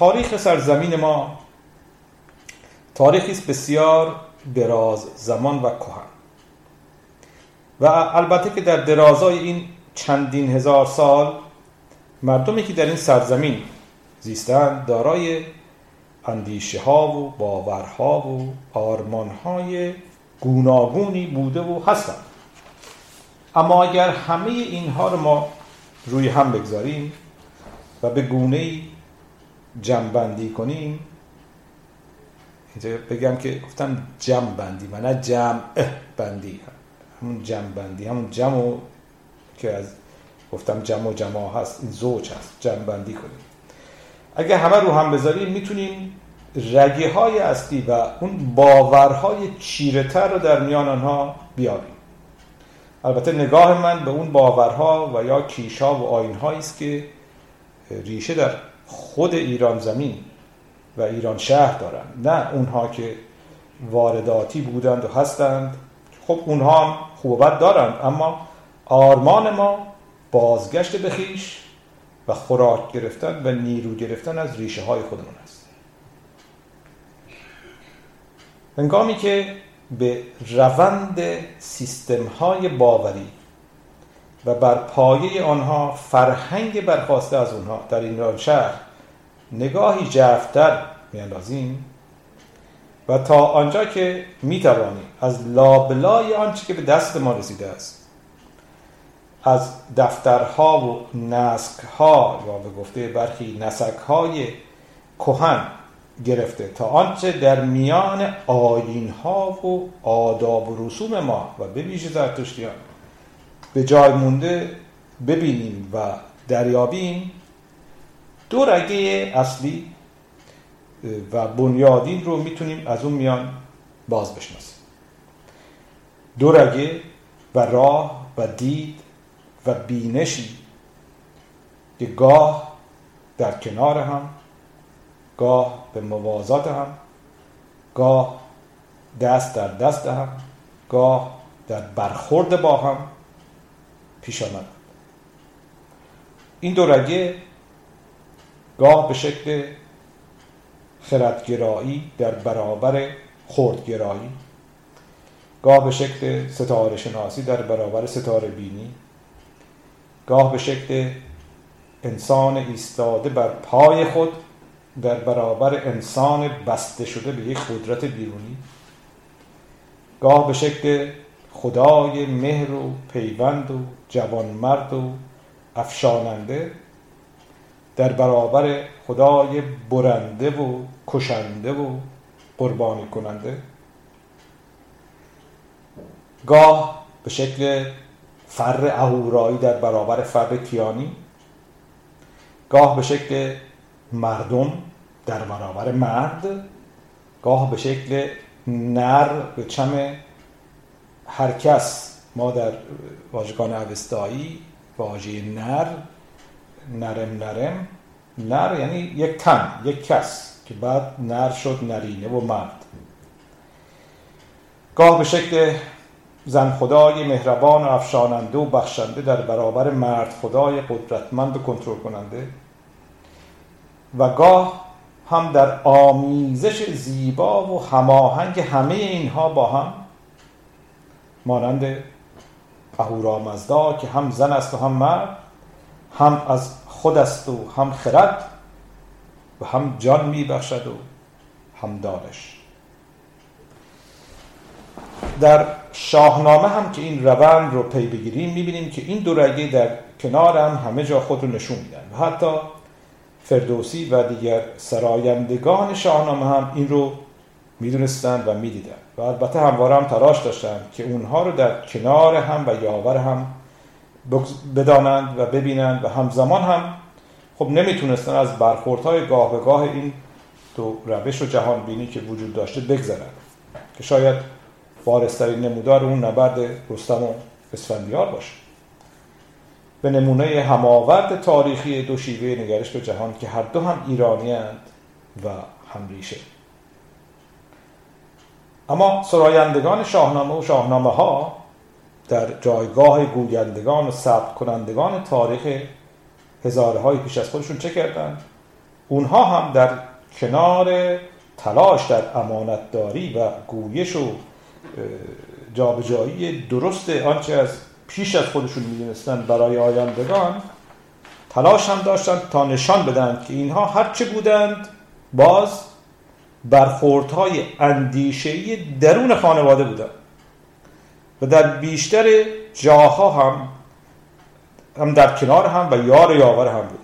تاریخ سرزمین ما تاریخی است بسیار دراز زمان و کهن. و البته که در درازای این چندین هزار سال مردمی که در این سرزمین زیستند دارای اندیشه ها و باورها و آرمان های گوناگونی بوده و هستند. اما اگر همه اینها رو ما روی هم بگذاریم و به گونه جمع کنیم؟ اینجا بگم که گفتم جمع بندی و نه جمع بندی همون جمع بندی همون جمع که از گفتم جمع و جمع هست این زوج هست. جمع بندی کنیم. اگه همه رو هم بذاریم می‌تونیم رگه های اصلی و اون باورهای چیرتر رو در میان آنها بیابیم. البته نگاه من به اون باورها و یا کیشا و آینهایی است که ریشه در خود ایران زمین و ایران شهر دارند نه اونها که وارداتی بودند و هستند. خب اونها هم خوب دارند اما آرمان ما بازگشت به خیش و خوراک گرفتن و نیرو گرفتن از ریشه های خودمون است. هنگامی که به روند سیستم های باوری و بر پایه آنها فرهنگ برخواسته از اونها. در این شهر نگاهی جفتر میاندازیم و تا آنجا که می‌توانیم از لابلای آنچه که به دست ما رسیده است از دفترها و نسکها یا به گفته برخی نسکهای کهن گرفته تا آنچه در میان آینها و آداب و رسوم ما و به ویژه زرتشتیان به جای مونده ببینیم و دریابیم. دو رگه اصلی و بنیادین رو می‌تونیم از اون میان باز بشناسیم. دو رگه و راه و دید و بینشی که گاه در کنار هم گاه به موازات هم گاه دست در دست هم گاه در برخورد با هم پیش آمد. این دو رگه گاه به شکل خردگرایی در برابر خردگرایی گاه به شکل ستاره شناسی در برابر ستاره بینی گاه به شکل انسان ایستاده بر پای خود در برابر انسان بسته شده به یک قدرت بیرونی گاه به شکل خدای مهر و پیوند و جوانمرد و افشاننده در برابر خدای برنده و کشنده و قربانی کننده. گاه به شکل فر اهورایی در برابر فر کیانی. گاه به شکل مردم در برابر مرد. گاه به شکل نر به چم هر کس ما در واژگان اوستایی واژه نر نرم نرم نر یعنی یک تن یک کس که بعد نر شد نرینه و مرد. گاه به شکل زن خدای مهربان و افشاننده و بخشنده در برابر مرد خدای قدرتمند و کنترل کننده. و گاه هم در آمیزش زیبا و هماهنگ همه اینها با هم مانند اهورامزدا که هم زن است و هم مرد هم از خود است و هم خرد و هم جان میبخشد و هم دانش. در شاهنامه هم که این روند رو پی بگیریم می‌بینیم که این دو رگه در کنار هم همه جا خود رو نشون میدن و حتی فردوسی و دیگر سرایندگان شاهنامه هم این رو می‌دونستند و می‌دیدن. و البته همواره هم تلاش داشتند که اونها رو در کنار هم و یاور هم بدانند و ببینند و همزمان هم خب نمی‌تونستن از برخوردهای گاه به گاه این دو روش و جهان بینی که وجود داشته بگذرند که شاید بارسترین نمودار اون نبرد رستم و اسفندیار باشه. به نمونه هماورد تاریخی دو شیوه نگرش به جهان که هر دو هم ایرانی و هم ریشه. اما سرایندگان شاهنامه و شاهنامه ها در جایگاه گویندگان و ثبت کنندگان تاریخ هزاره های پیش از خودشون چه کردند؟ اونها هم در کنار تلاش در امانتداری و گویش و جابجایی درست آنچه از پیش از خودشون می‌دونستن برای آیندگان تلاش هم داشتند تا نشان بدن که اینها هرچه بودند باز برخوردهای اندیشهی درون خانواده بودند و در بیشتر جاها هم هم در کنار هم و یار یاور هم بود.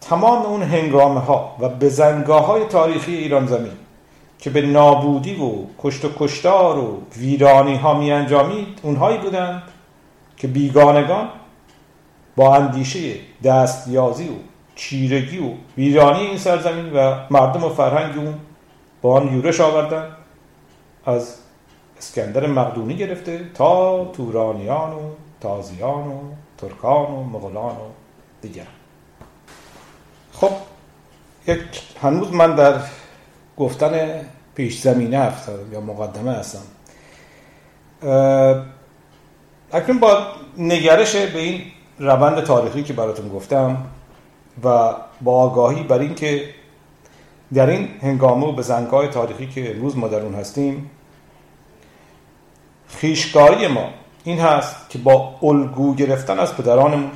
تمام اون هنگامه ها و بزنگاه های تاریخی ایران زمین که به نابودی و کشت و کشتار و ویرانی ها می انجامید اونهایی بودند که بیگانگان با اندیشه دستیازی و چیرگی و ویرانی این سرزمین و مردم و فرهنگ اون با آن یورش آوردن. از اسکندر مقدونی گرفته تا تورانیان و تازیان و ترکان و مغولان و دیگر خب یک هنوز من در گفتن پیش زمینه هستم یا مقدمه هستم. اکنون با نگرش به این روند تاریخی که براتون گفتم و با آگاهی بر اینکه در این هنگامه و بزنگاه تاریخی که امروز ما در اون هستیم خیشکاری ما این هست که با الگو گرفتن از پدرانمون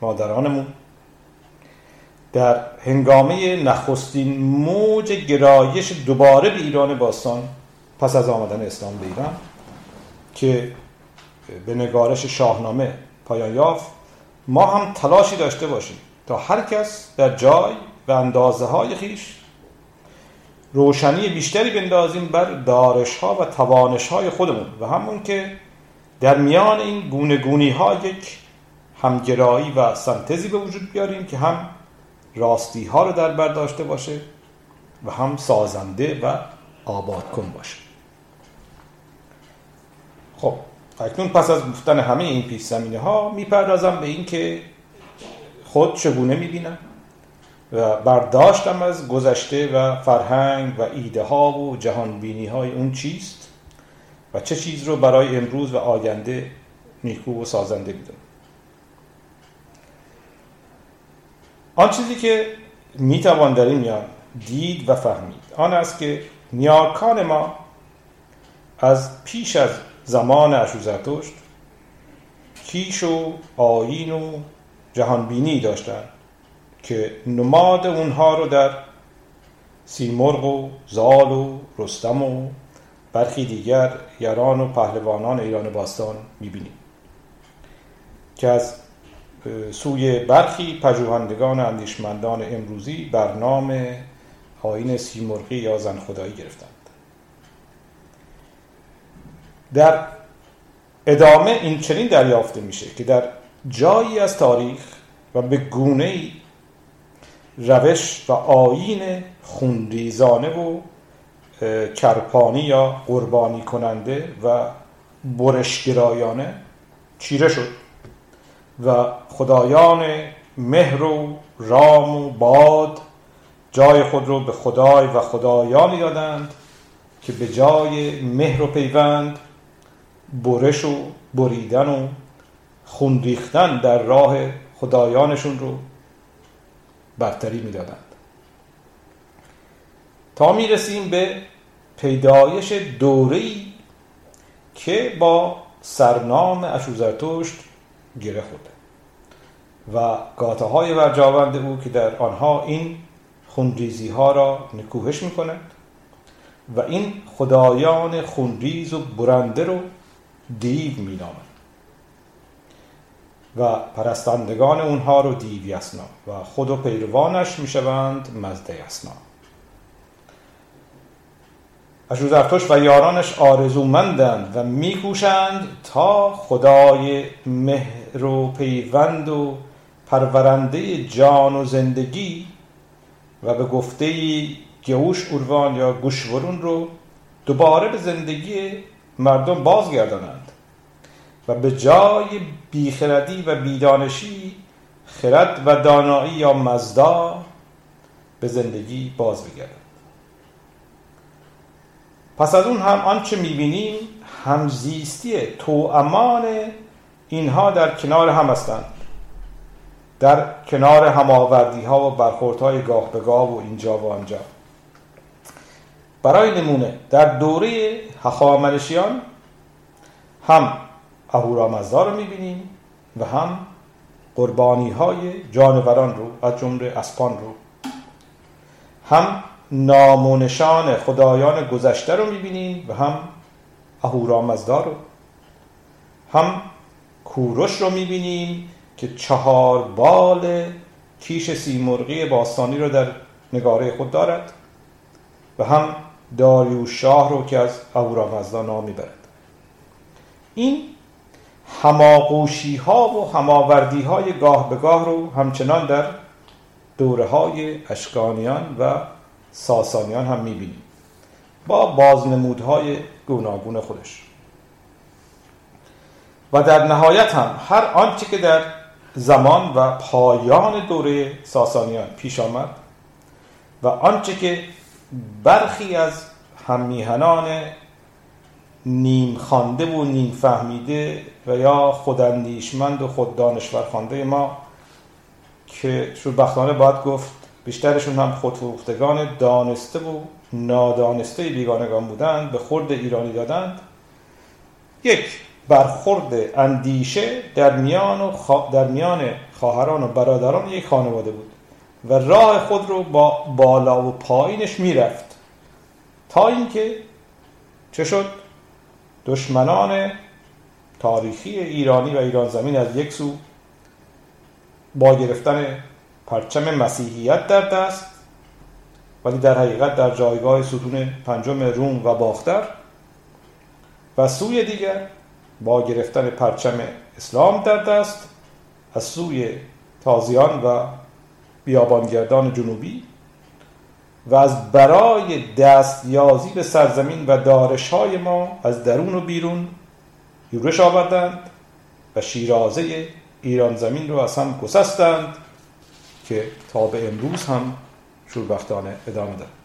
مادرانمون در هنگامه نخستین موج گرایش دوباره به ایران باستان پس از آمدن اسلام به ایران که به نگارش شاهنامه پایان یافت ما هم تلاشی داشته باشیم تا هر کس در جای و اندازه های خیش روشنی بیشتری بندازیم بر دارش ها و توانش های خودمون و همون که در میان این گونه گونی ها یک همگرایی و سنتزی به وجود بیاریم که هم راستی ها رو در بر داشته باشه و هم سازنده و آباد کن باشه. خب اکنون پس از گفتن همه این پیش زمینه ها می‌پردازم به این که خود چگونه می‌بینم؟ و برداشتم از گذشته و فرهنگ و ایده ها و جهان بینی های اون چیست؟ و چه چیز رو برای امروز و آینده نیکو و سازنده می‌دونم؟ آن چیزی که می‌توان در این میان دید و فهمید آن است که نیاکان ما از پیش از زمان اشوزرتشت کیش و آین و جهانبینی داشتند که نماد اونها رو در سیمرغ و زال و رستم و برخی دیگر یاران و پهلوانان ایران باستان می‌بینیم که از سوی برخی پژوهندگان اندیشمندان امروزی بر نام آین سیمرغی یا زن خدایی گرفتند. در ادامه این چنین دریافته میشه که در جایی از تاریخ و به گونه روش و آین خونریزانه و کرپانی یا قربانی کننده و برشگرایانه چیره شد و خدایان مهر و رام و باد جای خود رو به خدای و خدایانی دادند که به جای مهر و پیوند برش و بریدن و خون ریختن در راه خدایانشون رو برتری می‌دادند. تا می‌رسیم به پیدایش دوره‌ای که با سرنام اشوزرتشت گره خورده و گاته های او که در آنها این خونریزی ها را نکوهش می و این خدایان خونریز و برنده رو دیو می و پرستندگان اونها رو دیو یسنا و خود و پیروانش می شوند مزده یسنا اشوزرتوش و یارانش آرزومندند و میکوشند تا خدای مهر و پیوند و پرورنده جان و زندگی و به گفته گوش اوروان یا گوشورون رو دوباره به زندگی مردم بازگردانند. و به جای بیخردی و بیدانشی خرد و دانایی یا مزدا به زندگی باز بگردند پس از اون هم آنچه می‌بینیم همزیستی امان اینها در کنار هم هستند. در کنار هماوردی ها و برخورد های گاه به گاه و اینجا و آنجا. برای نمونه در دوره هخامنشیان هم اهورامزدا رو می‌بینیم و هم قربانی های جانوران رو از جمله اسپان رو. هم نام و نشان خدایان گذشته رو می‌بینیم و هم اهورامزدا رو. هم کوروش رو می‌بینیم که چهار بال کیش سیمرغی باستانی رو در نگاره خود دارد و هم داریوش شاه رو که از اهورامزدا نام می‌برد. این هماغوشی ها و هماوردی های گاه به گاه رو همچنان در دوره های اشکانیان و ساسانیان هم می‌بینیم. با بازنمودهای گوناگون خودش. و در نهایت هم هر آنچه که در زمان و پایان دوره ساسانیان پیش آمد و آنچه که برخی از هممیهنان نیم خانده و نیم فهمیده و یا خوداندیشمند و خود دانشور خانده ما که شوربختانه باید گفت بیشترشون هم خودفروختگان دانسته و نادانسته بیگانگان بودند به خورد ایرانی دادند. یک برخورد اندیشه در میان, و در میان خواهران و برادران یک خانواده بود و راه خود رو با بالا و پایینش می‌رفت. تا اینکه چه شد؟ دشمنان تاریخی ایرانی و ایران زمین از یک سو با گرفتن پرچم مسیحیت در دست ولی در حقیقت در جایگاه ستون پنجم روم و باختر و سوی دیگر با گرفتن پرچم اسلام در دست از سوی تازیان و بیابانگردان جنوبی و از برای دستیازی به سرزمین و دارش های ما از درون و بیرون یورش آوردند و شیرازه ایران زمین رو از هم گسستند که تا به امروز هم شوربختانه ادامه دارد.